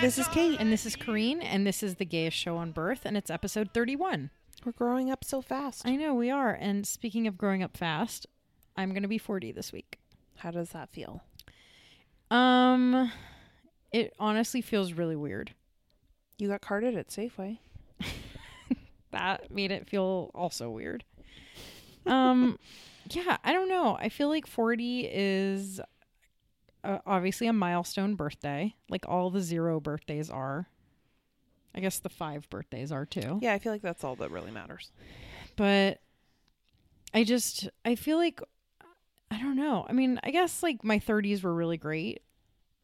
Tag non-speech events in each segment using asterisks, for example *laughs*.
this is Kate. And this is Corrine, and this is the gayest show on birth, and it's episode 31. We're growing up so fast. I know we are. And speaking of growing up fast, I'm going to be 40 this week. How does that feel? Um, it honestly feels really weird. You got carded at Safeway. *laughs* That made it feel also weird. Um, *laughs* yeah, I don't know. I feel like 40 is uh, obviously a milestone birthday, like all the zero birthdays are. I guess the five birthdays are too. Yeah, I feel like that's all that really matters. but I just I feel like I don't know. I mean, I guess like my 30s were really great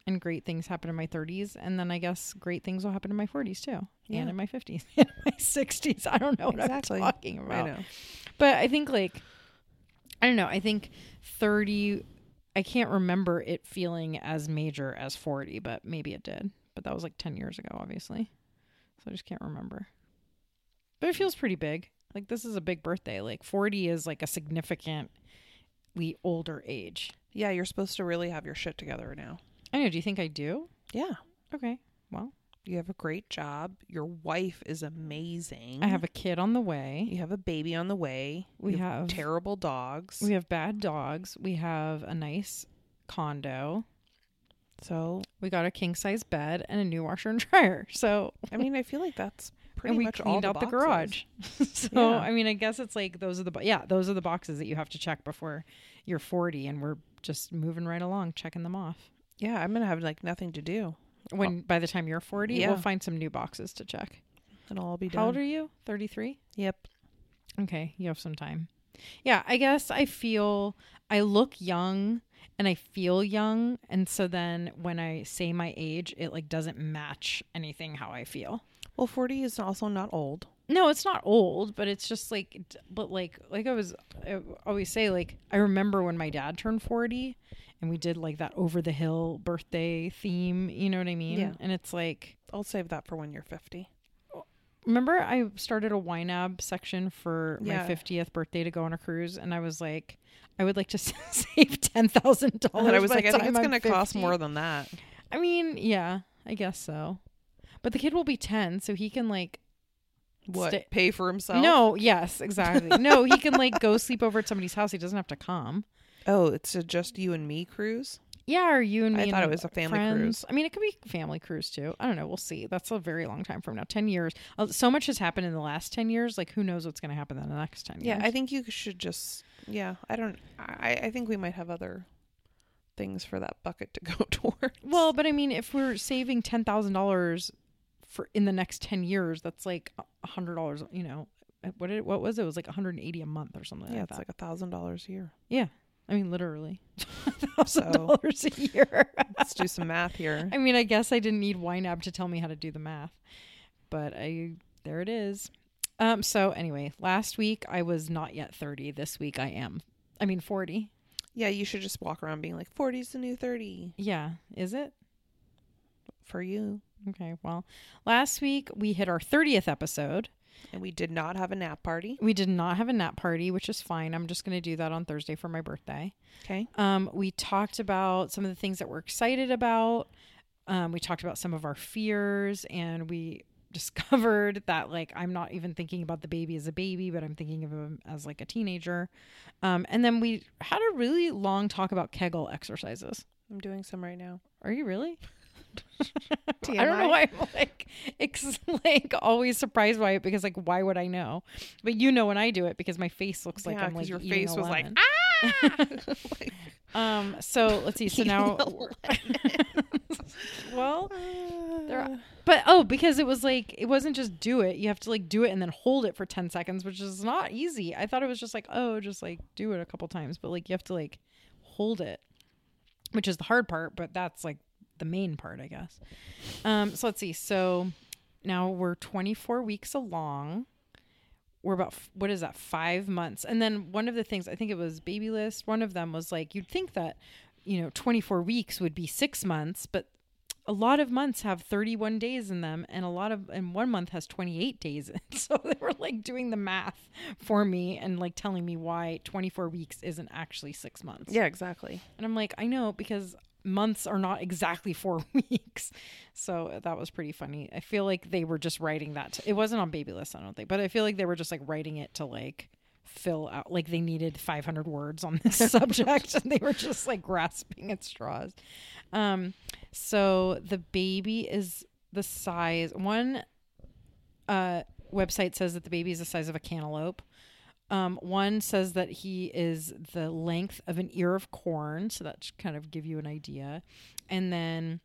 and great things happen in my 30s and then I guess great things will happen in my 40s too Yeah. and in my 50s *laughs* and my 60s. I don't know what Exactly. I'm talking about. I know. But I think like I don't know. I think 30 I can't remember it feeling as major as 40, but maybe it did. But that was like 10 years ago, obviously. So I just can't remember. But it feels pretty big. Like this is a big birthday. Like 40 is like a significantly older age. Yeah, you're supposed to really have your shit together now. I know, do you think I do? Yeah. Okay. Well, You have a great job. Your wife is amazing. I have a kid on the way. You have a baby on the way. We You have- terrible dogs. We have bad dogs. We have a nice condo. so, We got a king size bed and a new washer and *laughs* dryer. So I mean, I feel like that's pretty and we much all cleaned the out the boxes. garage. *laughs* so Yeah. I mean, I guess it's like those are the bo- yeah those are the boxes that you have to check before you're 40, and we're just moving right along, checking them off. Yeah, I'm gonna have like nothing to do. When oh. by the time you're 40, Yeah. we'll find some new boxes to check. It'll all be done. How old are you? 33. Yep. Okay, you have some time. Yeah, I guess I feel I look young and I feel young, and so then when I say my age, it like doesn't match anything how I feel. Well, 40 is also not old. No, it's not old, but it's just like, d- but like, like I was, I always say, like, I remember when my dad turned 40 and we did like that over the hill birthday theme, you know what I mean? Yeah. And it's like, I'll save that for when you're 50. remember I started a YNAB section for Yeah. my 50th birthday to go on a cruise, and I was like, I would like to *laughs* save $10,000. And I was like, I think it's going to cost more than that. I mean, yeah, I guess so. But the kid will be 10, so he can like What? Pay for himself? No, yes, exactly. no, he can like go sleep over at somebody's house. He doesn't have to come. Oh, it's a just you and me cruise? Yeah, or you and me. I and thought it was a family friends. cruise. I mean, it could be family cruise too. I don't know. We'll see. That's a very long time from now. Ten years. Uh, So much has happened in the last ten years. Like, who knows what's going to happen in the next ten Yeah, years? I think you should just. Yeah, I don't. I, I think we might have other things for that bucket to *laughs* go towards. well, but I mean, if we're saving ten thousand dollars for in the next ten years, that's like a hundred dollars. You know, what did what was it? It was like one hundred and eighty a month or something. yeah, like it's that. like a thousand dollars a year. yeah. I mean, literally, *laughs* thousand dollars a year. Let's do some math here. *laughs* I mean, I guess I didn't need YNAB to tell me how to do the math, but I there it is. Um. So anyway, last week I was not yet thirty. This week I am. I mean, forty. Yeah, you should just walk around being like, 40's the new 30 Yeah. Is it? for you. Okay. Well, last week we hit our thirtieth episode. And we did not have a nap party. We did not have a nap party, which is fine. I'm just going to do that on Thursday for my birthday. Okay. Um, we talked about some of the things that we're excited about. Um, we talked about some of our fears, and we *laughs* discovered that like I'm not even thinking about the baby as a baby, but I'm thinking of him as like a teenager. Um, and then we had a really long talk about Kegel exercises. I'm doing some right now. Are you really? *laughs* I don't know why I'm like, *laughs* ex- like always surprised by it because like why would I know? But you know when I do it because my face looks like yeah, I'm like your face was like, ah! *laughs* Like, Um. So let's see. So now, well, There Uh, but oh, because it was like it wasn't just do it. You have to like do it and then hold it for ten seconds, which is not easy. I thought it was just like oh, just like do it a couple times, but like you have to like hold it, which is the hard part. But that's like the main part, I guess. Um. So let's see. So now we're twenty four weeks along. We're about what is that five months, and then one of the things I think it was Babylist. One of them was like you'd think that you know 24 weeks would be six months but a lot of months have 31 days in them and a lot of and one month has 28 days in *laughs* so they were like doing the math for me and like telling me why 24 weeks isn't actually six months yeah, exactly. and i'm like i know because months are not exactly four *laughs* weeks. So that was pretty funny. I feel like they were just writing that. To, it wasn't on Babylist, I don't think, but I feel like they were just like writing it to like fill out, like they needed 500 words on this *laughs* subject and they were just like grasping at straws. Um, so the baby is the size, one uh, website says that the baby is the size of a cantaloupe. Um, one says that he is the length of an ear of corn, so that should kind of give you an idea. And then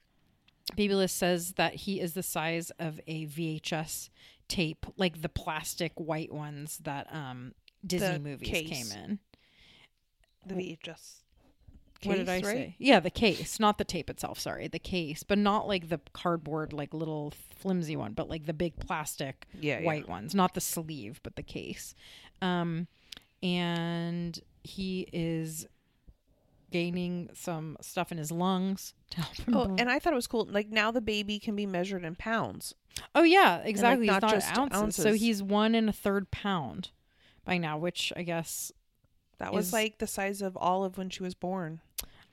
Babylist says that he is the size of a VHS tape, like the plastic white ones that um, Disney The movies case. came in. The VHS. what did I case, right? say? Yeah, the case, not the tape itself. Sorry, the case, but not like the cardboard, like little flimsy one, but like the big plastic Yeah, yeah. white ones, not the sleeve, but the case. Um, and he is gaining some stuff in his lungs to help him. Oh, and I thought it was cool. Like now the baby can be measured in pounds. oh yeah, exactly. not it's not just ounces. So he's one and a third pound by now, which I guess. That was Is- like the size of Olive when she was born.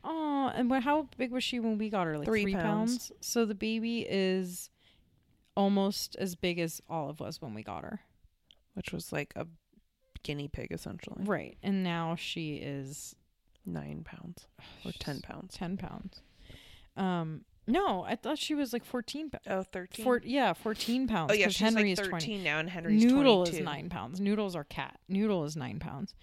Oh, and what, how big was she when we got her? Like Three three, pounds. pounds. So the baby is almost as big as Olive was when we got her. which was like a guinea pig essentially. Right, and now she is Nine pounds or ten pounds. 10 pounds. Um, no, I thought she was like 14 pounds. Oh, 13. Four, yeah, 14 pounds. oh, yeah, she's Henry like is 13 20. now and Henry's Noodle 22. is nine pounds. Noodle's our cat. Noodle is nine pounds.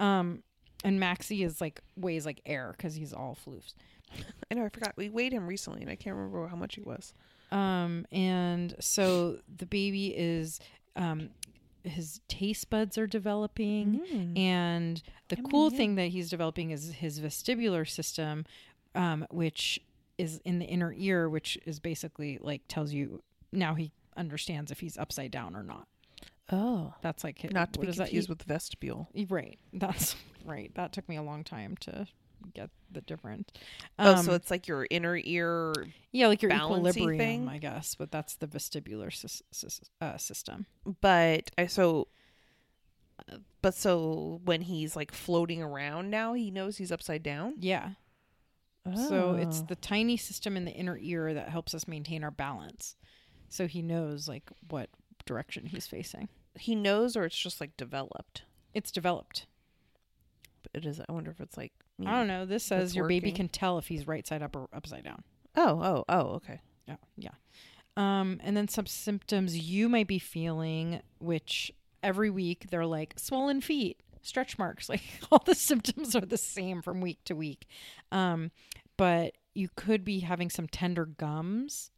Um, and Maxie is like weighs like air because he's all floofs. *laughs* I know, I forgot. We weighed him recently and I can't remember how much he was. Um, and so the baby is, um, his taste buds are developing. Mm. And the Yummy, cool yum. thing that he's developing is his vestibular system, um, which is in the inner ear, which is basically like tells you now he understands if he's upside down or not. Oh. That's like hi- Not to what be is that? confused with vestibule. Right. *laughs* That's right. That took me a long time to get the difference. oh, Um, so it's like your inner ear. yeah, like your equilibrium, thing? I guess, but that's the vestibular sys- uh, system. But I so. But so when he's like floating around now, he knows he's upside down. Yeah. So it's Oh. the tiny system in the inner ear that helps us maintain our balance. So he knows like what direction he's facing. he knows, or it's just like developed. It's developed. But it is. I wonder if it's like. I don't know. This says your baby working. can tell if he's right side up or upside down. Oh, oh, oh. Okay. Yeah, yeah. Um, and then some symptoms you might be feeling, which every week they're like swollen feet, stretch marks. *laughs* Like all the symptoms are the same from week to week. Um, but you could be having some tender gums,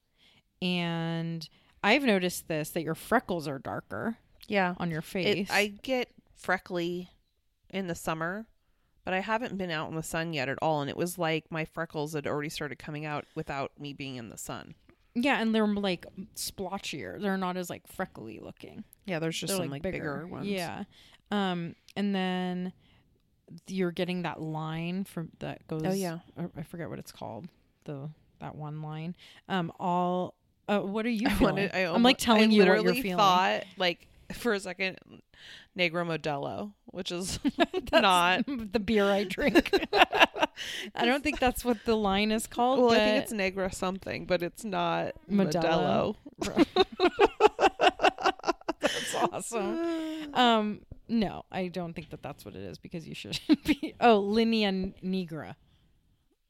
and I've noticed this that your freckles are darker Yeah. on your face. It, I get freckly in the summer, but I haven't been out in the sun yet at all. And it was like my freckles had already started coming out without me being in the sun. yeah, and they're like splotchier. They're not as like freckly looking. Yeah, there's just They're some like, bigger. ones. Yeah. Um, and then you're getting that line from that goes. Oh, yeah. I- I forget what it's called. The that one line. Um, all. Uh, what are you *laughs* I feeling? wanted. I am like telling I you what you're literally feeling. Thought like *laughs* for a second, Negro Modelo, which is *laughs* not. *laughs* the beer I drink. I don't think that's what the line is called. Well, I think it's Negra something, but it's not Modelo. Modelo. that's awesome. *sighs* Um, no, I don't think that that's what it is because you shouldn't be. Oh, linea Negra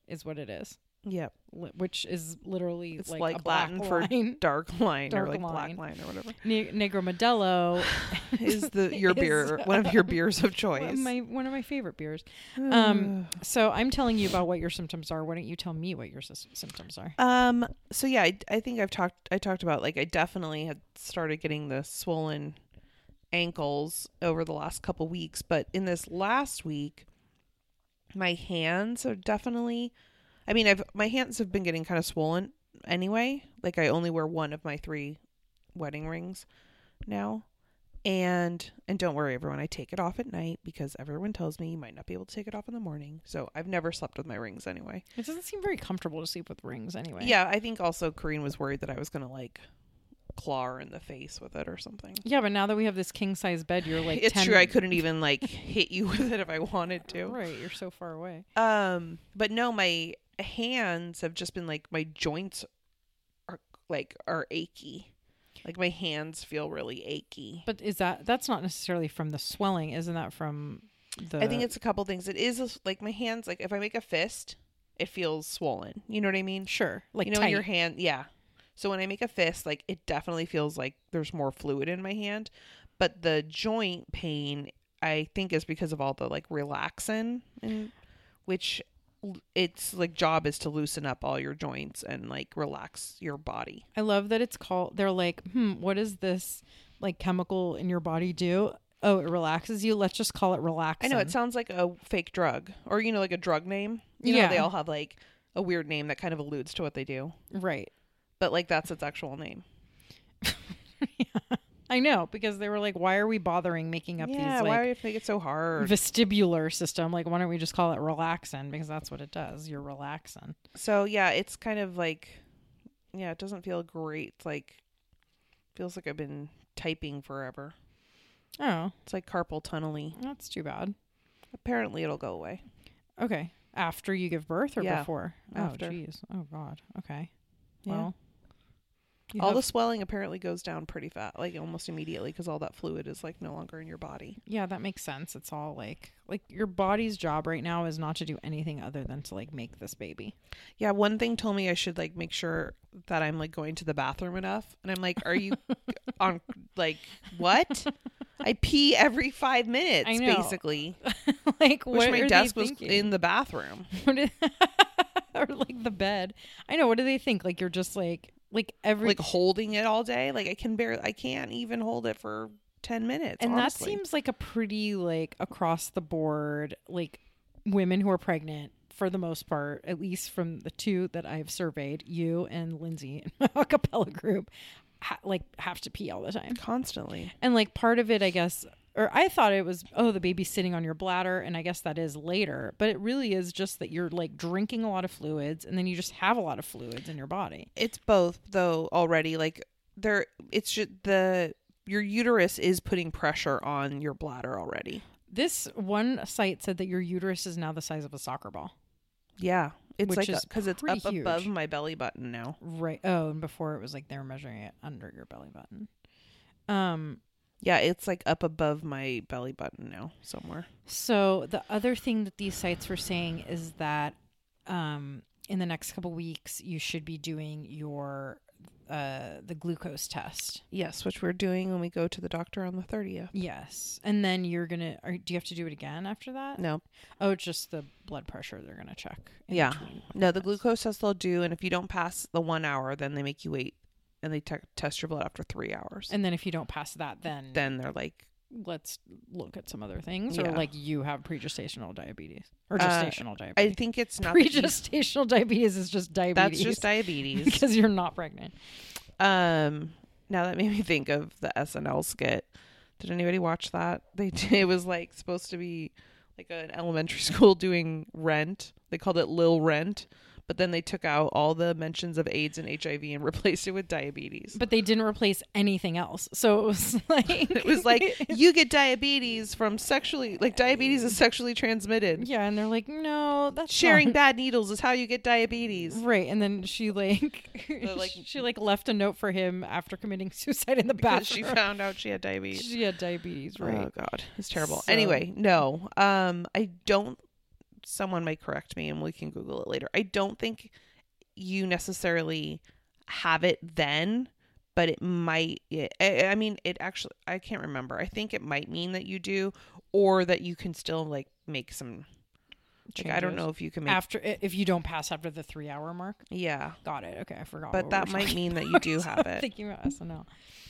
is what it is, Yep, li- which is literally it's like, like, Latin for line. *laughs* dark line Dark or like line. black line or whatever. *laughs* Ne- Negro Modelo *laughs* Is the your is, beer one of your beers of choice? my one of my favorite beers. *sighs* Um, so I'm telling you about what your symptoms are. Why don't you tell me what your sys- symptoms are? Um. So yeah, I, I think I've talked. I talked about like I definitely had started getting the swollen ankles over the last couple weeks, but in this last week, my hands are definitely. I mean, I've my hands have been getting kind of swollen anyway. Like I only wear one of my three wedding rings now. And and don't worry everyone, I take it off at night because everyone tells me you might not be able to take it off in the morning. So I've never slept with my rings anyway. It doesn't seem very comfortable to sleep with rings anyway. Yeah, I think also Corrine was worried that I was gonna like claw her in the face with it or something. Yeah, but now that we have this king size bed, you're like it's 10 true, I couldn't even like hit you *laughs* with it if I wanted to. Right, you're so far away. Um, but no, my hands have just been like my joints are like are achy. Like my hands feel really achy. But is that that's not necessarily from the swelling? Isn't that from the? I think it's a couple things. It is like my hands. Like if I make a fist, it feels swollen. You know what I mean? sure, like you know, your hand, yeah. So when I make a fist, like it definitely feels like there's more fluid in my hand, but the joint pain, I think, is because of all the like relaxin, and which its like job is to loosen up all your joints and like relax your body. I love that it's called. They're like, hmm, what does this like chemical in your body do? Oh, it relaxes you. Let's just call it relax. I know it sounds like a fake drug, or you know, like a drug name. You know, Yeah. they all have like a weird name that kind of alludes to what they do, right. but like that's its actual name. *laughs* I know because they were like, why are we bothering making up yeah, these why like do you make it so hard? vestibular system? Like, why don't we just call it relaxin? Because that's what it does. You're relaxing. So yeah, it's kind of like yeah, it doesn't feel great. It's like feels like I've been typing forever. Oh, It's like carpal tunnel that's too bad. Apparently it'll go away. Okay. After you give birth or Yeah, before? Oh, after. Oh, jeez. Oh, God. Okay. Yeah. Well, you all have- the swelling apparently goes down pretty fast, like almost immediately because all that fluid is like no longer in your body. yeah, that makes sense. It's all like like your body's job right now is not to do anything other than to like make this baby. Yeah, one thing told me I should like make sure that I'm like going to the bathroom enough. And I'm like, are you *laughs* on like what? I pee every 5 minutes basically. *laughs* like Wish what my desk was thinking? in the bathroom. *laughs* Or like the bed. I know. What do they think? Like you're just like like every like holding it all day. Like I can barely, I can't even hold it for ten minutes. and honestly. that seems like a pretty like across the board like women who are pregnant for the most part at least from the two that i've surveyed you and lindsay in my *laughs* acapella group ha- like have to pee all the time constantly. and like part of it i guess or i thought it was oh the baby's sitting on your bladder and i guess that is later but it really is just that you're like drinking a lot of fluids and then you just have a lot of fluids in your body It's both though already. Like there, it's just the your uterus is putting pressure on your bladder already. this one site said that your uterus is now the size of a soccer ball Yeah, it's Which like because it's up above my belly button now. Right. Oh, and before it was like they were measuring it under your belly button. Um. Yeah, it's like up above my belly button now somewhere. So the other thing that these sites were saying is that, um, in the next couple weeks, you should be doing your, uh, the glucose test. Yes, which we're doing when we go to the doctor on the thirtieth. Yes, and then you're gonna. Or do you have to do it again after that? No, Oh, just the blood pressure they're gonna check. Yeah. no, the glucose test they'll do, and if you don't pass the one hour, then they make you wait, and they te- test your blood after three hours. And then if you don't pass that, then then they're like, let's look at some other things, or like you have pre-gestational diabetes or Uh, gestational diabetes. I think it's not. you- diabetes is just diabetes. That's just diabetes. *laughs* because you're not pregnant. um, now that made me think of the SNL skit. Did anybody watch that? *laughs* They it was like supposed to be like an elementary *laughs* school doing Rent. They called it Lil Rent, but then they took out all the mentions of AIDS and HIV and *laughs* replaced it with diabetes. But they didn't replace anything else. So it was *laughs* like *laughs* It was like you get diabetes from sexually like diabetes is sexually transmitted. yeah, and they're like, no, that's Sharing not- bad needles is how you get diabetes. Right, and then she like, like- she like left a note for him after committing suicide in the Because she found out she had diabetes. She had diabetes, right? Oh god, it's terrible. So- Anyway, no. Um I don't someone might correct me and we can google it later. I don't think you necessarily have it then, but it might it, I, I mean it actually I can't remember. I think it might mean that you do or that you can still like make some like, I don't know if you can make after if you don't pass after the three hour mark. Yeah. Got it. Okay, I forgot. But that might mean that you do *laughs* have it. Thinking about SNL.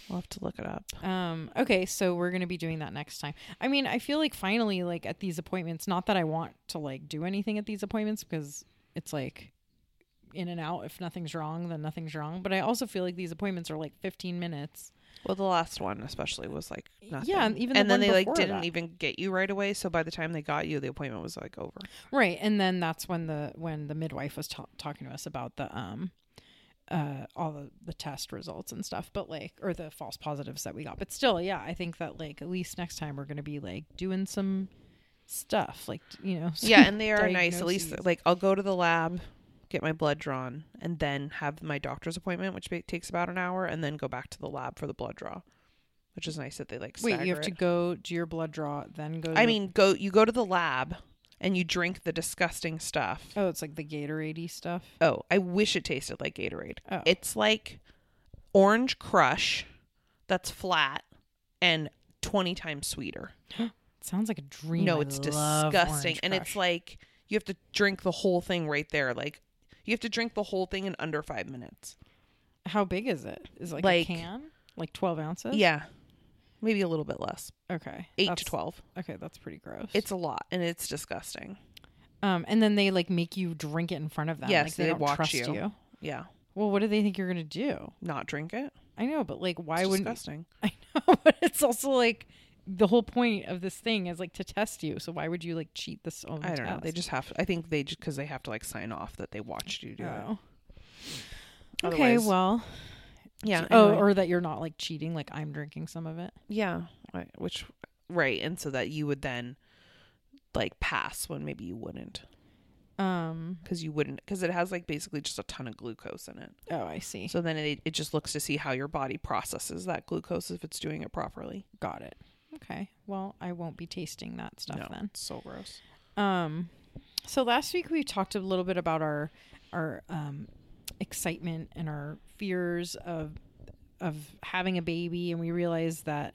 We'll have to look it up. Um, okay, so we're gonna be doing that next time. I mean, I feel like finally, like at these appointments, not that I want to like do anything at these appointments because it's like in and out. If nothing's wrong, then nothing's wrong. But I also feel like these appointments are like 15 minutes. Well, the last one especially was like nothing. Yeah, and even the and then they like didn't that. even get you right away. So by the time they got you, the appointment was like over. Right, and then that's when the when the midwife was ta- talking to us about the um uh all the the test results and stuff but like or the false positives that we got but still yeah i think that like at least next time we're gonna be like doing some stuff like you know *laughs* Yeah, and they are nice. At least like I'll go to the lab get my blood drawn, and then have my doctor's appointment, which takes about an hour, and then go back to the lab for the blood draw, which is nice that they like. Wait, you have stagger to go do your blood draw, then go. To I the- mean, go you go to the lab and you drink the disgusting stuff. oh, it's like the Gatorade stuff. Oh, I wish it tasted like Gatorade. Oh. It's like orange crush that's flat and 20 times sweeter. *gasps* sounds like a dream. no, it's disgusting. And it's like you have to drink the whole thing right there. Like you have to drink the whole thing in under five minutes. how big is it? Is it like, Like- a can, like twelve ounces? Yeah. Maybe a little bit less. Okay. Eight That's- to 12. Okay, that's pretty gross. It's a lot and it's disgusting. um, and then they like make you drink it in front of them. Yes, like, they, they don't watch trust you. you. Yeah. Well, what do they think you're gonna do? Not drink it. I know, but like, why It's wouldn't? disgusting. *laughs* I know, but it's also like the whole point of this thing is like to test you. So why would you like cheat this own I don't know. They just have I think they just because they have to like sign off that they watched you do it. Oh. Okay, Otherwise- well, Yeah. oh, anyway. or that you're not like cheating, like I'm drinking some of it. Yeah, right, which right, and so that you would then like pass when maybe you wouldn't, Um. because you wouldn't, because it has like basically just a ton of glucose in it. Oh, I see. So then it it just looks to see how your body processes that glucose if it's doing it properly. Got it. Okay. Well, I won't be tasting that stuff no, then. so gross. Um, so last week we talked a little bit about our our um, excitement and our fears of of having a baby, and we realized that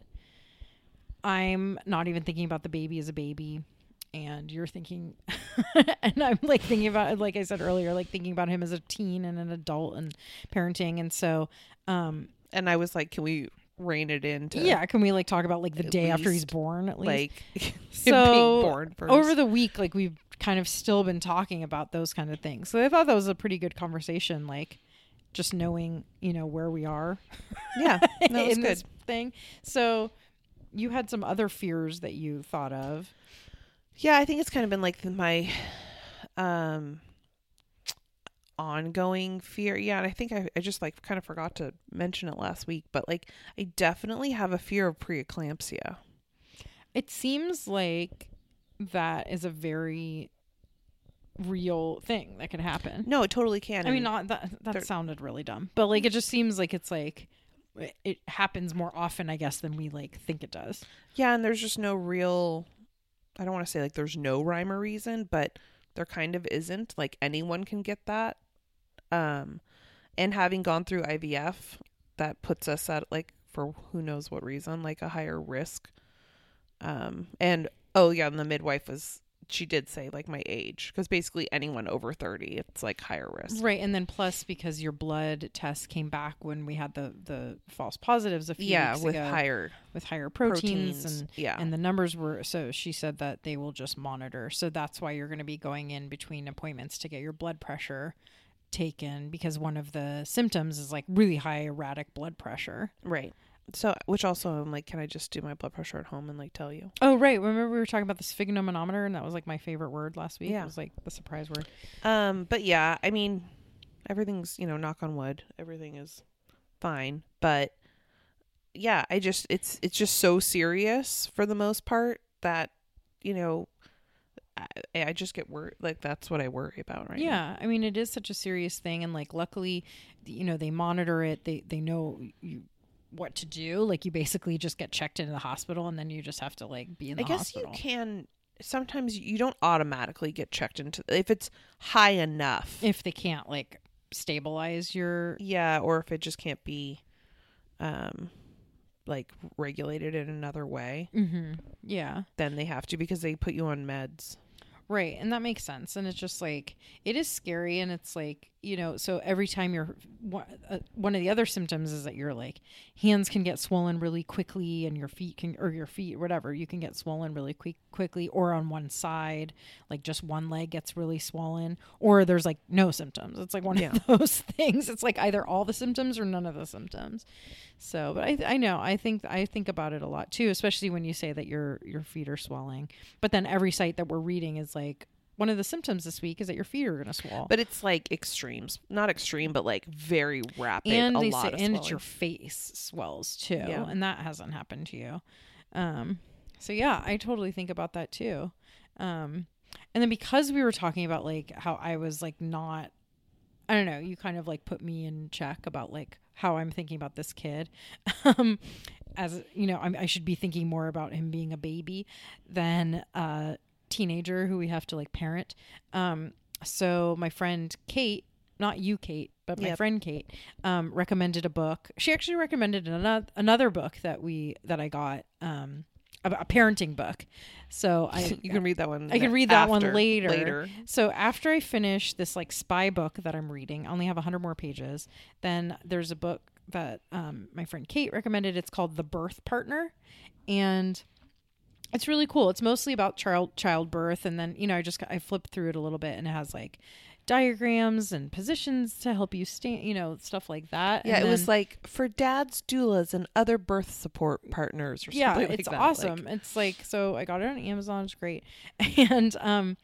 I'm not even thinking about the baby as a baby, and you're thinking, *laughs* and I'm like thinking about, like I said earlier, like thinking about him as a teen and an adult and parenting, and so. Um, And I was like, can we rein it in to yeah, can we like talk about like the day after he's born at least? like *laughs* *laughs* So, being born first? over the week like we've kind of still been talking about those kind of things so i thought that was a pretty good conversation like just knowing you know where we are yeah, *laughs* that was in good. this thing so you had some other fears that you thought of Yeah, I think it's kind of been like my *sighs* um ongoing fear. Yeah, and I think I, I just like kind of forgot to mention it last week, but like I definitely have a fear of preeclampsia. it seems like that is a very real thing that could happen No, it totally can. i mean not that that sounded really dumb but like it just seems like it's like it- it happens more often i guess than we like think it does yeah, and there's just no real I don't want to say like there's no rhyme or reason, but there kind of isn't. Like anyone can get that. Um and having gone through IVF, that puts us at like for who knows what reason, like a higher risk. Um and oh yeah, and the midwife was she did say like my age because basically anyone over 30 it's like higher risk. Right, and then plus because your blood test came back when we had the the false positives a few Yeah, weeks with ago higher with higher proteins, proteins. and yeah. and the numbers were so she said that they will just monitor. So that's why you're going to be going in between appointments to get your blood pressure taken because one of the symptoms is like really high erratic blood pressure. right. So which also I'm like can I just do my blood pressure at home and like tell you? Oh right, remember we were talking about the sphygmomanometer and that was like my favorite word last week. Yeah. It was like the surprise word. Um, but yeah, I mean, everything's you know, knock on wood, everything is fine. But yeah, I just it's it's just so serious for the most part that you know, I, I just get worried. Like that's what I worry about right now. yeah i mean it is such a serious thing and like luckily you know they monitor it they they know you what to do like you basically just get checked into the hospital and then you just have to like be in the I guess hospital you can. Sometimes you don't automatically get checked into if it's high enough. if they can't like stabilize your yeah, or if it just can't be, um, like regulated in another way, mm-hmm. yeah then they have to because they put you on meds. Right, and that makes sense. And it's just like it is scary, and it's like you know. So every time you're one, uh, of the other symptoms is that your like hands can get swollen really quickly, and your feet can or your feet whatever you can get swollen really quick quickly, or on one side, like just one leg gets really swollen, or there's like no symptoms. It's like one Yeah. of *laughs* those things. It's like either all the symptoms or none of the symptoms. So, but I I know I think I think about it a lot too, especially when you say that your your feet are swelling. But then every site that we're reading is like one of the symptoms this week is that your feet are going to swell. But it's like extremes, not extreme, but like very rapid. and a lot say of and it's your face swells too, Yeah. and that hasn't happened to you. Um, so yeah, I totally think about that too. Um, and then because we were talking about like how I was like not I don't know, you kind of like put me in check about like how I'm thinking about this kid. *laughs* um, as you know, I'm, I should be thinking more about him being a baby than a teenager who we have to like parent. Um, so my friend Kate, not you, Kate, but my Yep. friend Kate, um, recommended a book. She actually recommended another another book that we that I got, um, a, a parenting book. So I *laughs* you can read that one. I can read that one later. Later. So after I finish this like spy book that I'm reading, I only have 100 more pages. Then there's a book that um, my friend Kate recommended. It's called The Birth Partner, and it's really cool. It's mostly about child childbirth, and then you know I just I flipped through it a little bit, and it has like diagrams and positions to help you stand, you know, stuff like that. Yeah, And it was like for dads, doulas, and other birth support partners. Or yeah something like it's that. awesome Like, it's like so i got it on amazon it's great *laughs* and um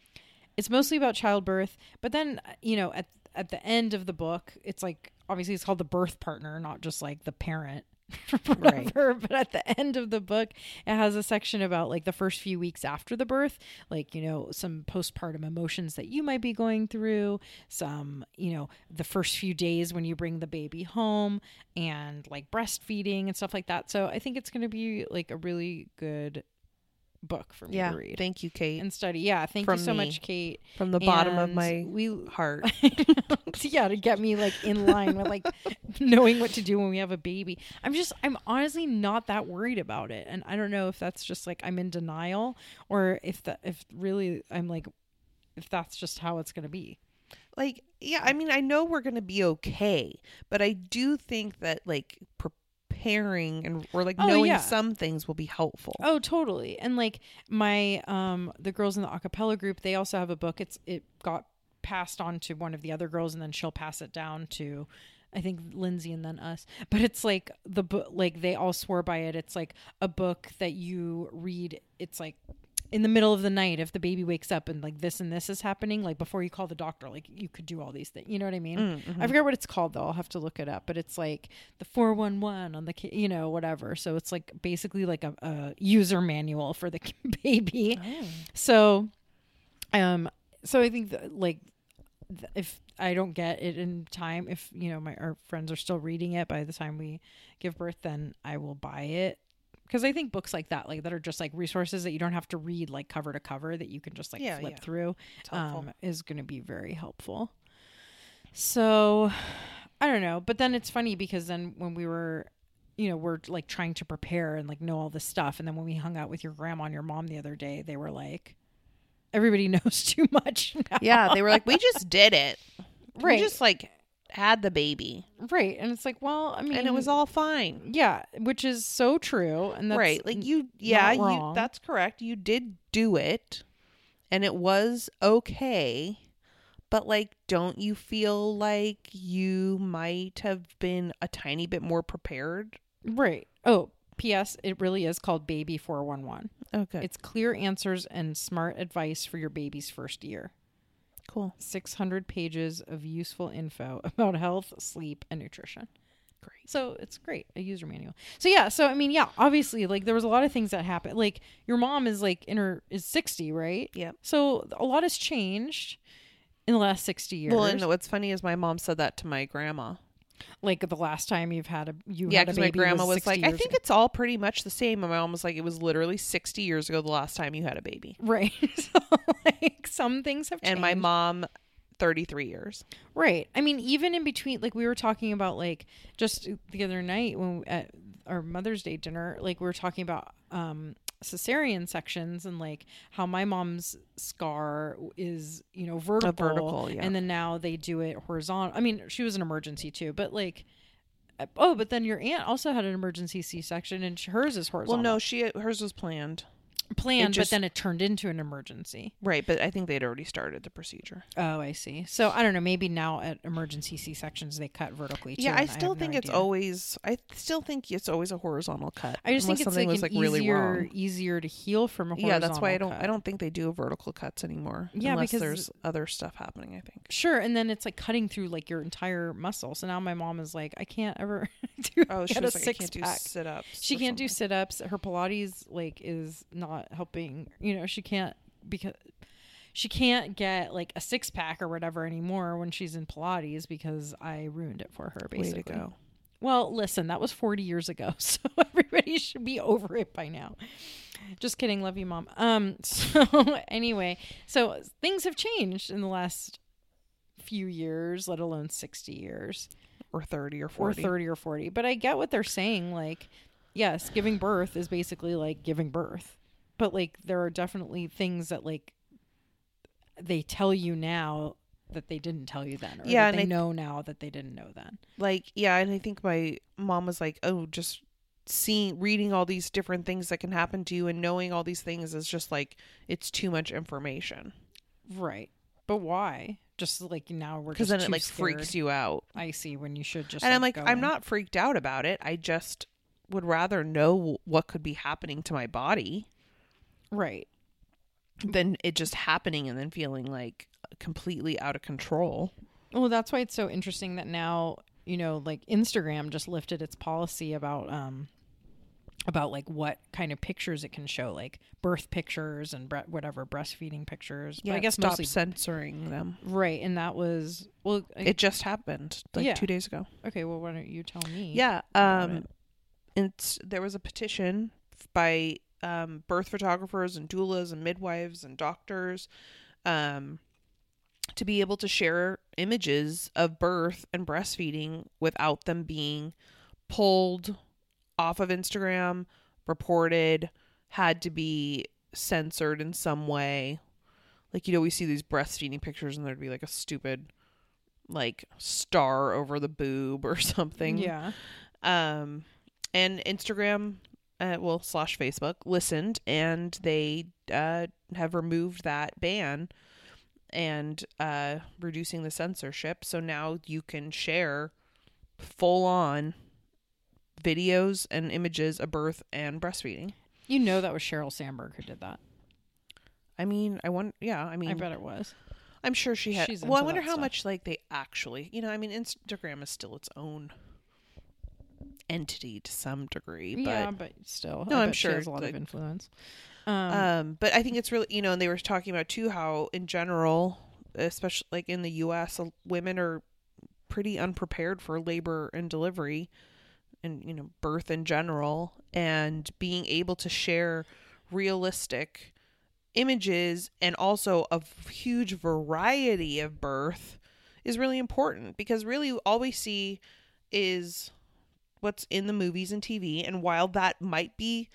it's mostly about childbirth but then you know at at the end of the book it's like obviously it's called the birth partner not just like the parent *laughs* *laughs* Right. forever, but at the end of the book it has a section about like the first few weeks after the birth like you know some postpartum emotions that you might be going through some you know the first few days when you bring the baby home and like breastfeeding and stuff like that so i think it's going to be like a really good book for me yeah. to read Thank you, Kate. and study yeah thank From you so me. much kate From the bottom of my we heart. *laughs* yeah, to get me like in line with like *laughs* knowing what to do when we have a baby. I'm just I'm honestly not that worried about it. And I don't know if that's just like I'm in denial or if that if really I'm like if that's just how it's gonna be. like yeah i mean i know we're gonna be okay but i do think that like preparing and or like Oh, knowing yeah. some things will be helpful Oh, totally. And like my um the girls in the acapella group, they also have a book. It's it got passed on to one of the other girls and then she'll pass it down to I think Lindsay and then us. But it's like the book like they all swore by it. It's like a book that you read. It's like in the middle of the night if the baby wakes up and like this and this is happening like before you call the doctor like you could do all these things you know what i mean? Mm, mhm. i forget what it's called though. I'll have to look it up but it's like the 411 on the ki- you know whatever. So it's like basically like a, a user manual for the *laughs* baby. Oh. so um so i think that like if i don't get it in time if you know my our friends are still reading it by the time we give birth then i will buy it because i think books like that like that are just like resources that you don't have to read like cover to cover that you can just like Yeah, flip yeah. through um, is going to be very helpful. So, I don't know, but then it's funny because then when we were, you know, we're like trying to prepare and like know all this stuff, and then when we hung out with your grandma and your mom the other day, they were like, "Everybody *laughs* knows too much." now." yeah they were like we just did it *laughs* right, we just like had the baby. Right, and it's like, well, I mean, and it was all fine. yeah, which is so true, and that's right. Like you yeah you that's correct. You did do it and it was okay. But like don't you feel like you might have been a tiny bit more prepared? Right. Oh, P.S. It really is called Baby Four One One. Oh, okay It's clear answers and smart advice for your baby's first year. Cool 600 pages of useful info *laughs* about health, sleep, and nutrition. great So it's great, a user manual. So yeah, so I mean, yeah, obviously, like there was a lot of things that happened. Like your mom is like in her is 60, right? Yeah. So a lot has changed in the last 60 years. well and what's funny is my mom said that to my grandma like the last time you've had a you yeah had a because my grandma was, 60 like i think ago." it's all pretty much the same and my mom was like it was literally 60 years ago the last time you had a baby right. *laughs* so like some things have changed. and my mom 33 years Right. I mean, even in between, like we were talking about, like just the other night when at our Mother's Day dinner, like we were talking about um cesarean sections and like how my mom's scar is, you know, vertical, vertical, yeah. and then now they do it horizontal. I mean, she was an emergency too, but like. uh, Oh, but then your aunt also had an emergency C-section, and hers is horizontal. well no she hers was planned planned, just- but then it turned into an emergency. right but i think they'd already started the procedure Oh, I see. So I don't know. Maybe now at emergency C sections they cut vertically. Too, yeah i still no think it's idea. always i still think it's always a horizontal cut I just think it's like was like really easier wrong easier to heal from a horizontal. yeah that's why i don't cut. i don't think they do vertical cuts anymore Yeah, unless because- there's other stuff happening i think Sure, and then it's like cutting through like your entire muscle. So now my mom is like, I can't ever *laughs* do oh she get was a like i six can't do sit-ups She can't do sit ups. Her Pilates like is not helping. You know, she can't because she can't get like a six pack or whatever anymore when she's in Pilates because I ruined it for her. Way Basically, to go. well, listen, that was 40 years ago, *laughs* so everybody should be over it by now. Just kidding, love you, mom. Um, *laughs* so anyway, so things have changed in the last few years, let alone 60 years Or 30 or 40 or 30 or 40. But I get what they're saying. Like, yes, giving birth is basically like giving birth, but like there are definitely things that like they tell you now that they didn't tell you then, or Yeah, and they I- know now that they didn't know then. Like, yeah, and I think my mom was like, oh, just seeing, reading all these different things that can happen to you and knowing all these things is just like, it's too much information. Right. But why? Just like now we're Because then it like scared. freaks you out. I see when you should just. and I'm like, I'm in. not freaked out about it. I just would rather know what could be happening to my body right. than it just happening and then feeling like completely out of control. Well, that's why it's so interesting that now you know, like Instagram just lifted its policy about um about like what kind of pictures it can show, like birth pictures and bre- whatever breastfeeding pictures. But I guess stop mostly censoring them. right, and that was well. I- It just happened like Yeah. two days ago. okay, well, why don't you tell me? Yeah. Um, it. it's there was a petition by um, birth photographers and doulas and midwives and doctors um, to be able to share images of birth and breastfeeding without them being pulled off of Instagram, reported, had to be censored in some way. Like, you know, we see these breastfeeding pictures and there'd be like a stupid, like, star over the boob or *laughs* something Yeah. um and instagram uh, well slash facebook listened and they uh have removed that ban and uh reducing the censorship so now you can share full on videos and images of birth and breastfeeding You know that was Sheryl Sandberg who did that. i mean i want yeah i mean I bet it was. i'm sure she had well i wonder how stuff. much like they actually you know i mean instagram is still its own entity to some degree but yeah, but still, No, I she sure, has a lot like- of influence. Um, um but i think it's really you know and they were talking about too how in general especially like in the us women are pretty unprepared for labor and delivery and you know birth in general and being able to share realistic images and also a huge variety of birth is really important because really all we see is what's in the movies and TV and while that might be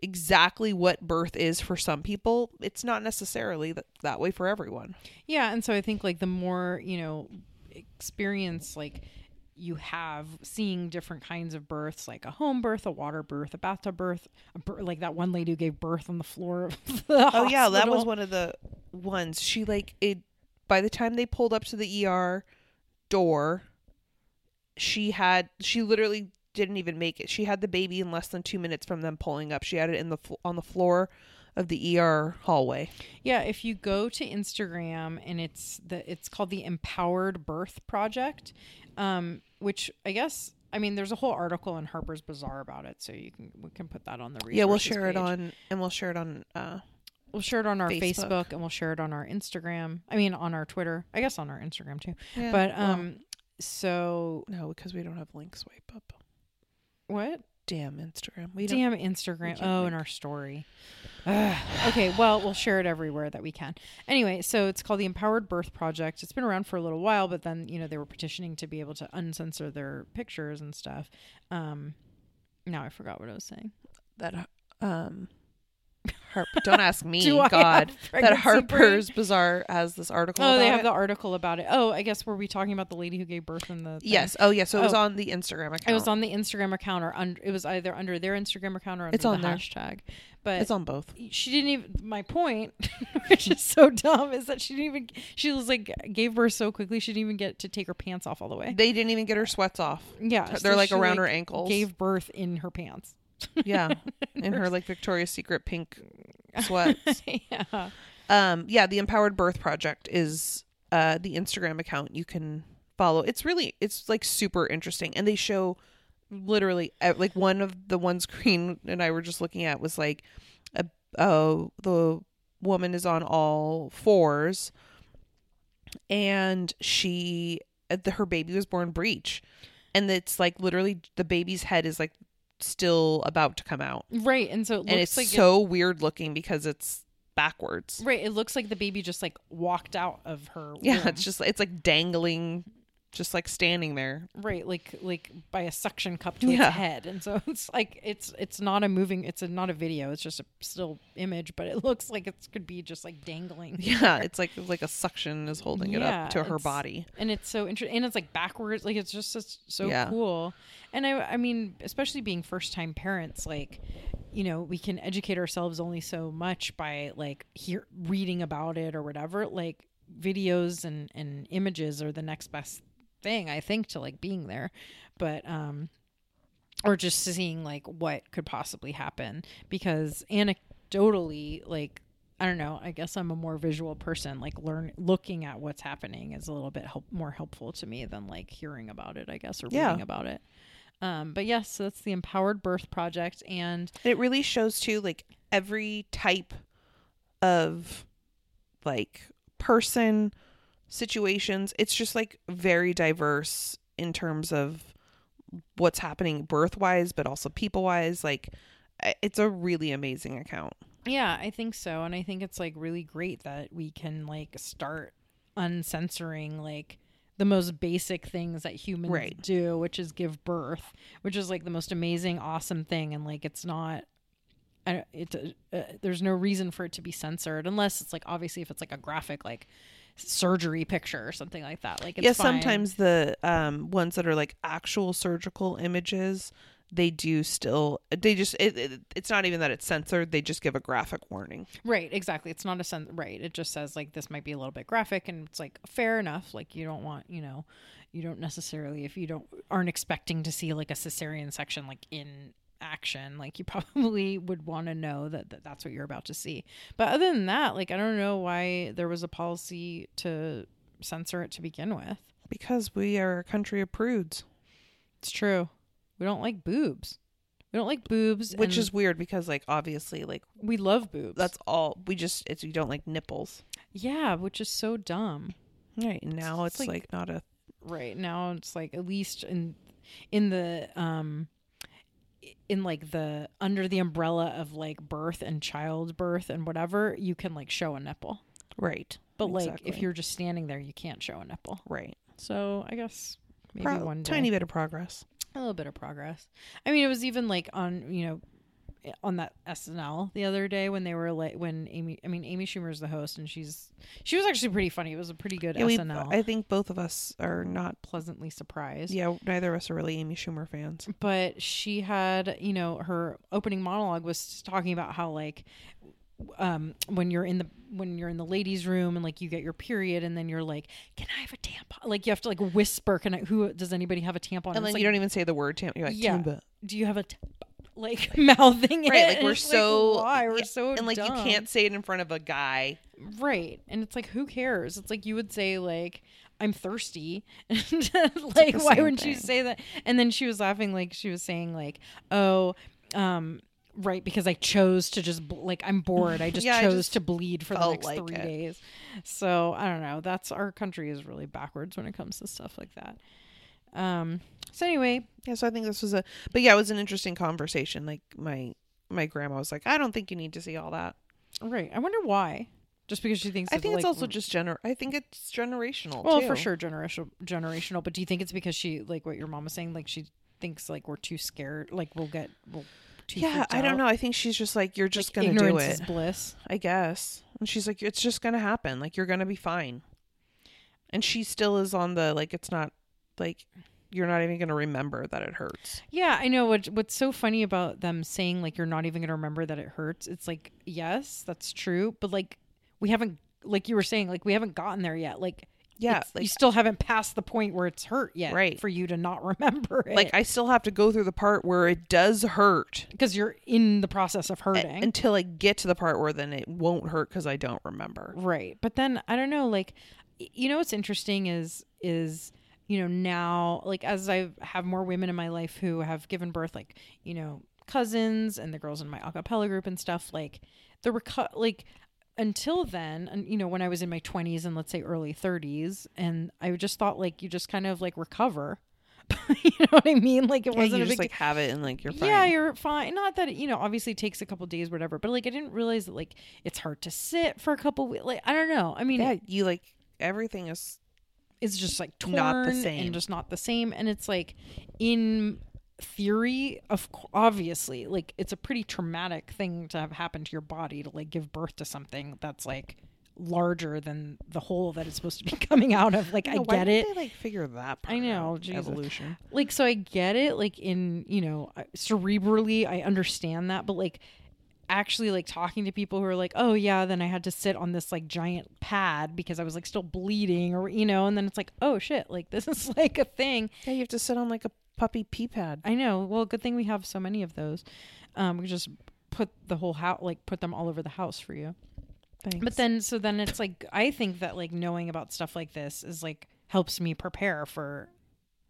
exactly what birth is for some people it's not necessarily that, that way for everyone. Yeah, and so I think like the more, you know, experience like you have seeing different kinds of births, like a home birth, a water birth, a bathtub birth, a bir- like that one lady who gave birth on the floor of *laughs* the oh yeah that was one of the ones. She like it by the time they pulled up to the ER door she had she literally didn't even make it she had the baby in less than 2 minutes from them pulling up she had it in the on the floor of the ER hallway Yeah, if you go to Instagram and it's the it's called the Empowered Birth Project, um, which I guess I mean there's a whole article in Harper's Bazaar about it, so you can we can put that on the yeah we'll share it on and we'll share it on uh We'll share it on our Facebook. Facebook. and we'll share it on our Instagram. I mean, on our Twitter. I guess on our Instagram too. yeah, but well, um, so no because we don't have link swipe up what? damn Instagram we don't Damn Instagram. can't Oh, link. and our story. *sighs* okay, well, we'll share it everywhere that we can. Anyway, so it's called the Empowered Birth Project. It's been around for a little while, but then you know they were petitioning to be able to uncensor their pictures and stuff. Um, now I forgot what I was saying. that um Harp, don't ask me *laughs* Do god *laughs* that harper's bazaar has this article Oh, they have it. the article about it. Oh, I guess were we talking about the lady who gave birth in the? thing? yes oh yeah so it was Oh. on the instagram account It was on the Instagram account, or un- it was either under their Instagram account or under It's the on there. hashtag. But it's on both she didn't even. My point, *laughs* which is so dumb, is that she didn't even. She was like gave birth so quickly, she didn't even get to take her pants off all the way. they didn't even get her sweats off Yeah, they're so like around her like, ankles Gave birth in her pants. Yeah. *laughs* In her like victoria's secret pink sweats. *laughs* Yeah. um yeah the empowered birth project is uh the instagram account you can follow. It's really it's like super interesting. And they show literally like one of the one screen *laughs* and i were just looking at was like a oh the woman is on all fours. And she uh, the, her baby was born breech. And it's like literally the baby's head is like still about to come out Right. And so it looks and it's like it- so weird looking because it's backwards right. It looks like the baby just like walked out of her. yeah womb. it's just it's like dangling just like standing there. Right like like by a suction cup to Yeah. its head. And so *laughs* it's like it's it's not a moving it's a, not a video it's just a still image but it *laughs* looks like it could be just like dangling. *laughs* Yeah it's like like a suction is holding it up to her body. And it's so interesting and it's like backwards like it's just such, so Yeah. cool. And i i mean especially being first time parents like you know we can educate ourselves only so much by like hear reading about it or whatever. Like videos and and images are the next best thing i think to like being there but um or just seeing like what could possibly happen because anecdotally like I don't know. I guess I'm a more visual person. Like learn looking at what's happening is a little bit help, more helpful to me than like hearing about it. I guess or Yeah. reading about it. Um, but yes, so that's the Empowered Birth Project, and it really shows too like every type of like person situations it's just like very diverse in terms of what's happening birth wise but also people wise like it's a really amazing account yeah, I think so. And I think it's like really great that we can like start uncensoring like the most basic things that humans Right. do, which is give birth, which is like the most amazing, awesome thing. And like it's not. I it, uh, there's no reason for it to be censored unless it's like obviously if it's like a graphic like surgery picture or something like that like it's yeah fine. sometimes the um ones that are like actual surgical images they do still they just it, it, it's not even that it's censored they just give a graphic warning Right, exactly. It's not a sen- right. It just says like this might be a little bit graphic, and it's like fair enough. Like you don't want, you know, you don't necessarily if you don't aren't expecting to see like a cesarean section like in action, like you *laughs* probably would want to know that, that that's what you're about to see. But other than that, like I don't know why there was a policy to censor it to begin with. because we are a country of prudes It's true. We don't like boobs. We don't like boobs, which is weird because like obviously like we love boobs. that's all we just it's we don't like nipples yeah, which is so dumb. right now It's it's, like- like, not a right now it's like at least in in the um in like the under the umbrella of like birth and childbirth and whatever you can like show a nipple. Right. But like if you're just standing there you can't show a nipple. Right. So i guess maybe Pro- one day. tiny bit of progress. A little bit of progress. I mean it was even like on you know on that SNL the other day when they were like when Amy I mean Amy Schumer's the host and she's she was actually pretty funny. It was a pretty good yeah, we, SNL. i think both of us are not pleasantly surprised. yeah neither of us are really amy schumer fans but she had you know her opening monologue was talking about how like um when you're in the when you're in the ladies room and like you get your period and then you're like can i have a tampon like you have to like whisper can i who does anybody have a tampon and it's then like, you don't even say the word tampon you're like Yeah. Do you have a tampon like *laughs* mouthing it right like we're so why? We're yeah, so and like dumb. you can't say it in front of a guy. Right and it's like who cares? It's like you would say like i'm thirsty *laughs* and *laughs* like why wouldn't you say that? And then she was laughing like she was saying like oh um right because i chose to just bl- like i'm bored. I just Yeah, I chose just to bleed for the next like three it. days. So i don't know. That's our country is really backwards when it comes to stuff like that. Um so anyway yeah so i think this was a but yeah it was an interesting conversation. Like my my grandma was like i don't think you need to see all that. Right. I wonder why. Just because she thinks i think it's like, also just gener i think it's generational well too. for sure generational generational but do you think it's because she like what your mom was saying like she thinks like we're too scared like we'll get we'll too yeah i don't know. I think she's just like you're just Like, gonna do ignorance it. is bliss. I guess. And she's like it's just gonna happen. Like you're gonna be fine. And she still is on the like it's not like you're not even gonna remember that it hurts. Yeah i know. What what's so funny about them saying like you're not even gonna remember that it hurts it's like yes that's true but like we haven't like you were saying like we haven't gotten there yet. Like yeah like you still haven't passed the point where it's hurt yet Right. for you to not remember it. Like i still have to go through the part where it does hurt. Because you're in the process of a- hurting. until i get to the part where then it won't hurt because i don't remember. Right but then i don't know like you know what's interesting is is you know now like as i have more women in my life who have given birth like you know cousins and the girls in my a cappella group and stuff like the reco- like until then, and you know, when I was in my 20s and let's say early 30s, and I just thought like you just kind of like recover. *laughs* you know what I mean? Like it Yeah, wasn't you a just big like have it and like you're fine. yeah, you're fine. Not that it, you know, obviously takes a couple days, whatever. But like, I didn't realize that like it's hard to sit for a couple weeks. Like, I don't know. I mean, yeah, you like everything is it's just like torn Not the same. and just not the same. And it's like, in theory, of obviously, like it's a pretty traumatic thing to have happen to your body to like give birth to something that's like larger than the hole that it's supposed to be *laughs* coming out of. Like, I why get didn't it. They like figure that. Part I know? Jesus. evolution. like so i get it like in you know cerebrally i understand that but like actually like talking to people who are like oh yeah then i had to sit on this like giant pad because i was like still bleeding or you know and then it's like oh shit like this is *laughs* like a thing Yeah, you have to sit on like a puppy pee pad. i know well good thing we have so many of those um we just put the whole house like put them all over the house for you Thanks. but then so then it's like i think that like knowing about stuff like this is like helps me prepare for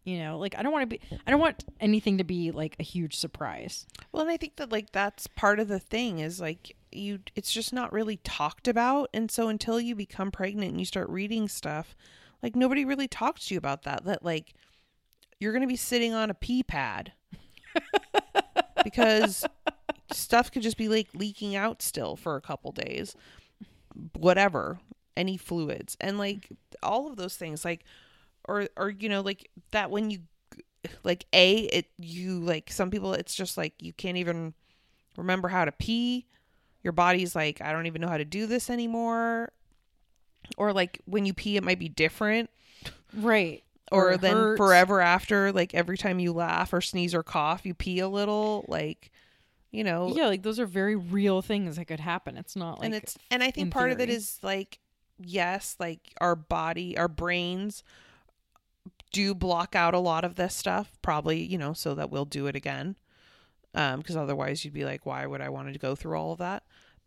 you know like i don't want to be i don't want anything to be like a huge surprise Well, and I think that like that's part of the thing is like you it's just not really talked about and so until you become pregnant and you start reading stuff, like nobody really talks to you about that that like you're going to be sitting on a pee pad. *laughs* because stuff could just be like leaking out still for a couple days. Whatever, any fluids and like all of those things like or or you know like that when you like a it you like some people it's just like you can't even remember how to pee. Your body's like i don't even know how to do this anymore. Or like when you pee it might be different. Right. Or, it then hurts. forever after like every time you laugh or sneeze or cough you pee a little like you know. Yeah like those are very real things that could happen. It's not like and it's and i think in part of it is like yes like our body our brains do block out a lot of this stuff probably you know so that we'll do it again. Um because otherwise you'd be like why would i want to go through all of that?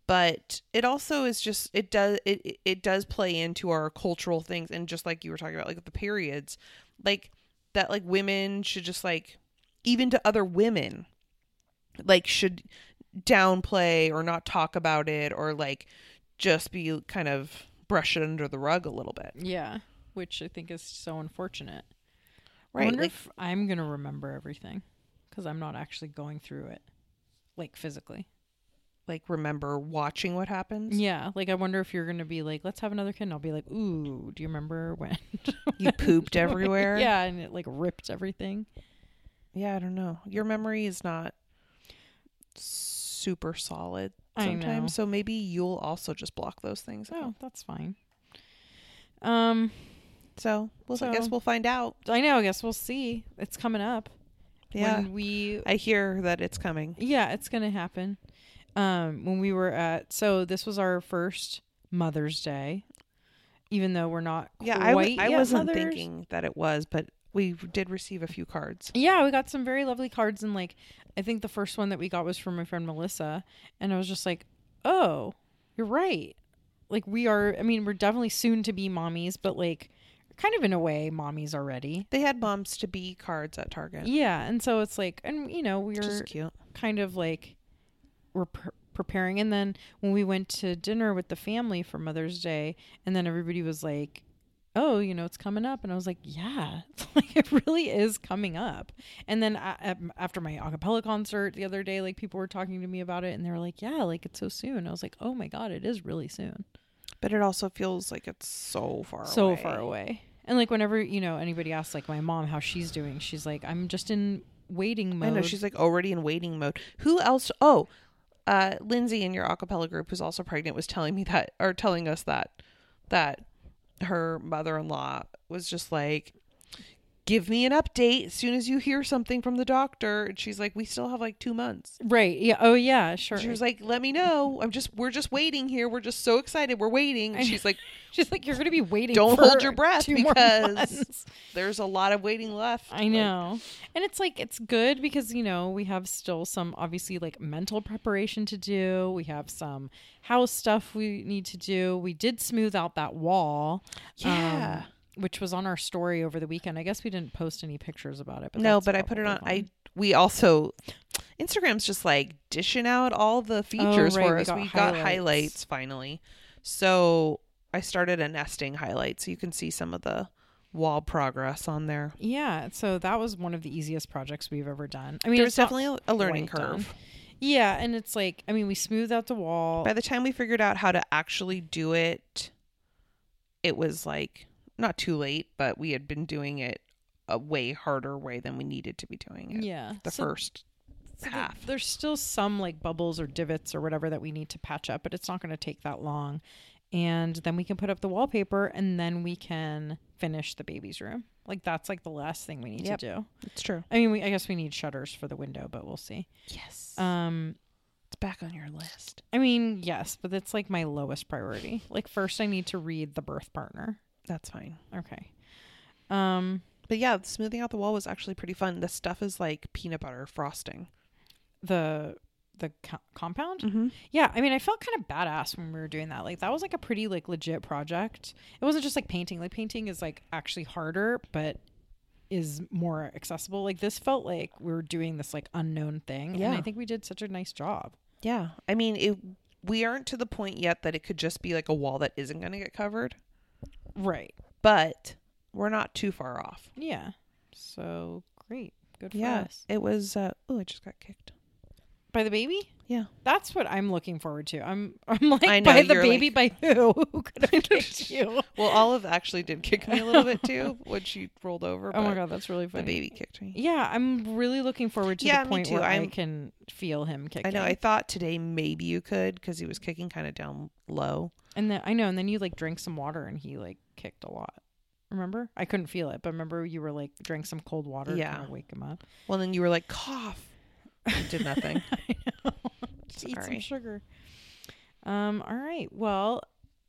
But it also is just it does it- it does play into our cultural things. And just like you were talking about like the periods like that like women should just like even to other women like should downplay or not talk about it or like just be kind of brush it under the rug a little bit. Yeah which i think is so unfortunate. I wonder like if i'm gonna remember everything because i'm not actually going through it like physically. Like remember watching what happens? Yeah like i wonder if you're gonna be like let's have another kid and i'll be like ooh do you remember when *laughs* you pooped everywhere? Yeah and it like ripped everything. Yeah i don't know. Your memory is not super solid sometimes so maybe you'll also just block those things out. oh that's fine. Um so we'll i guess we'll find out i know i guess we'll see it's coming up yeah when we i hear that it's coming Yeah, it's gonna happen. Um, when we were at so this was our first Mother's Day, even though we're not yeah i, w- I wasn't mothers. thinking that it was but we did receive a few cards Yeah, we got some very lovely cards, and like I think the first one that we got was from my friend Melissa, and I was just like, oh, you're right. Like we are. I mean, we're definitely soon to be mommies, but like kind of in a way, mommies already. they had moms to be cards at target. Yeah, and so it's like, and you know, we are cute. kind of like we're pre- preparing. And then when we went to dinner with the family for mother's day and then everybody was like oh you know it's coming up. And i was like yeah. *laughs* Like it really is coming up. And then a- after my acapella concert the other day like people were talking to me about it and they were like yeah like it's so soon. I was like oh my god it is really soon but it also feels like it's so far so away. far away and like whenever you know anybody asks like my mom how she's doing she's like i'm just in waiting mode I know she's like already in waiting mode. Who else? Oh, uh, Lindsay in your acapella group, who's also pregnant, was telling me that, or telling us that, that her mother-in-law was just like, "Give me an update as soon as you hear something from the doctor." And she's like, "We still have like two months." right yeah oh yeah sure She was like, "Let me know. I'm just, we're just waiting here. We're just so excited. We're waiting." And she's like, *laughs* She's like, you're going to be waiting. Don't for hold your breath because *laughs* "There's a lot of waiting left." I know, and it's like it's good because you know we have still some obviously like mental preparation to do. We have some house stuff we need to do. We did smooth out that wall, um, Yeah. Which was on our story over the weekend. I guess we didn't post any pictures about it. But no, but I put it on. probably I we also Instagram's just like dishing out all the oh, features Oh, right, for we us. got we got highlights. highlights finally. So I started a nesting highlight so you can see some of the wall progress on there. Yeah, so that was one of the easiest projects we've ever done. I mean, There was definitely a, learning quite done. curve. Yeah, and it's like I mean, we smoothed out the wall. By the time we figured out how to actually do it, it was like not too late, but we had been doing it a way harder way than we needed to be doing it. yeah, The so- first so there- half. there's still some like bubbles or divots or whatever that we need to patch up, but it's not going to take that long. And then we can put up the wallpaper, and then we can finish the baby's room. Like that's like the last thing we need Yep. to do. It's true. I mean, we, I guess we need shutters for the window, but we'll see. Yes. Um, it's back on your list. I mean, yes, but it's like my lowest priority. Like first, I need to read the birth partner. That's fine. Okay. Um, But yeah, smoothing out the wall was actually pretty fun. The stuff is like peanut butter frosting. the the co- compound. Mm-hmm. Yeah, I mean, I felt kind of badass when we were doing that. Like that was like a pretty like legit project. It wasn't just like painting. Like painting is like actually harder, but is more accessible. Like this felt like we were doing this like unknown thing, and I think we did such a nice job. Yeah. I mean, it, we aren't to the point yet that it could just be like a wall that isn't going to get covered, Right. but we're not too far off. Yeah. So great. Good for Yeah. us. It was, uh, oh, I just got kicked. By the baby? Yeah. That's what I'm looking forward to. I'm I'm like I know, by the baby by who? *laughs* Who could have *laughs* kicked you? Well, Olive actually did kick me a little bit too *laughs* when she rolled over. Oh my god, that's really funny. The baby kicked me. Yeah, I'm really looking forward to Yeah, the point too. where I I'm- can feel him kicking. I know. I thought today maybe you could because he was kicking kind of down low. And then I know, and then you like drank some water, and he like kicked a lot. Remember? I couldn't feel it, but remember you were like drank some cold water Yeah. to kind of wake him up. Well, then you were like, cough. It did *laughs* nothing. I know. *laughs* Just Eat some Sorry. sugar. Um. All right. Well,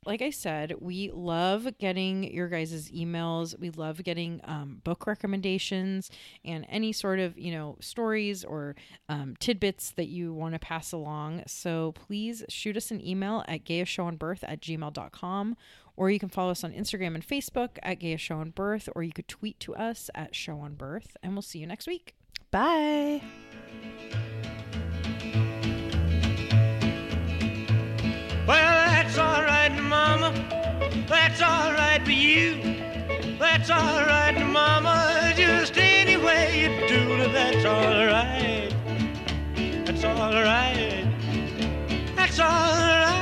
like I said, we love getting your guys' emails. We love getting um, book recommendations and any sort of you know stories or um, tidbits that you want to pass along. So please shoot us an email at gayashowonbirth at gmail.com or you can follow us on Instagram and Facebook at Gaya Show on Birth, or you could tweet to us at Show on Birth, and we'll see you next week. Bye. Well, that's all right, Mama. That's all right for you. That's all right, Mama. Just any way you do, that's all right. That's all right. That's all right.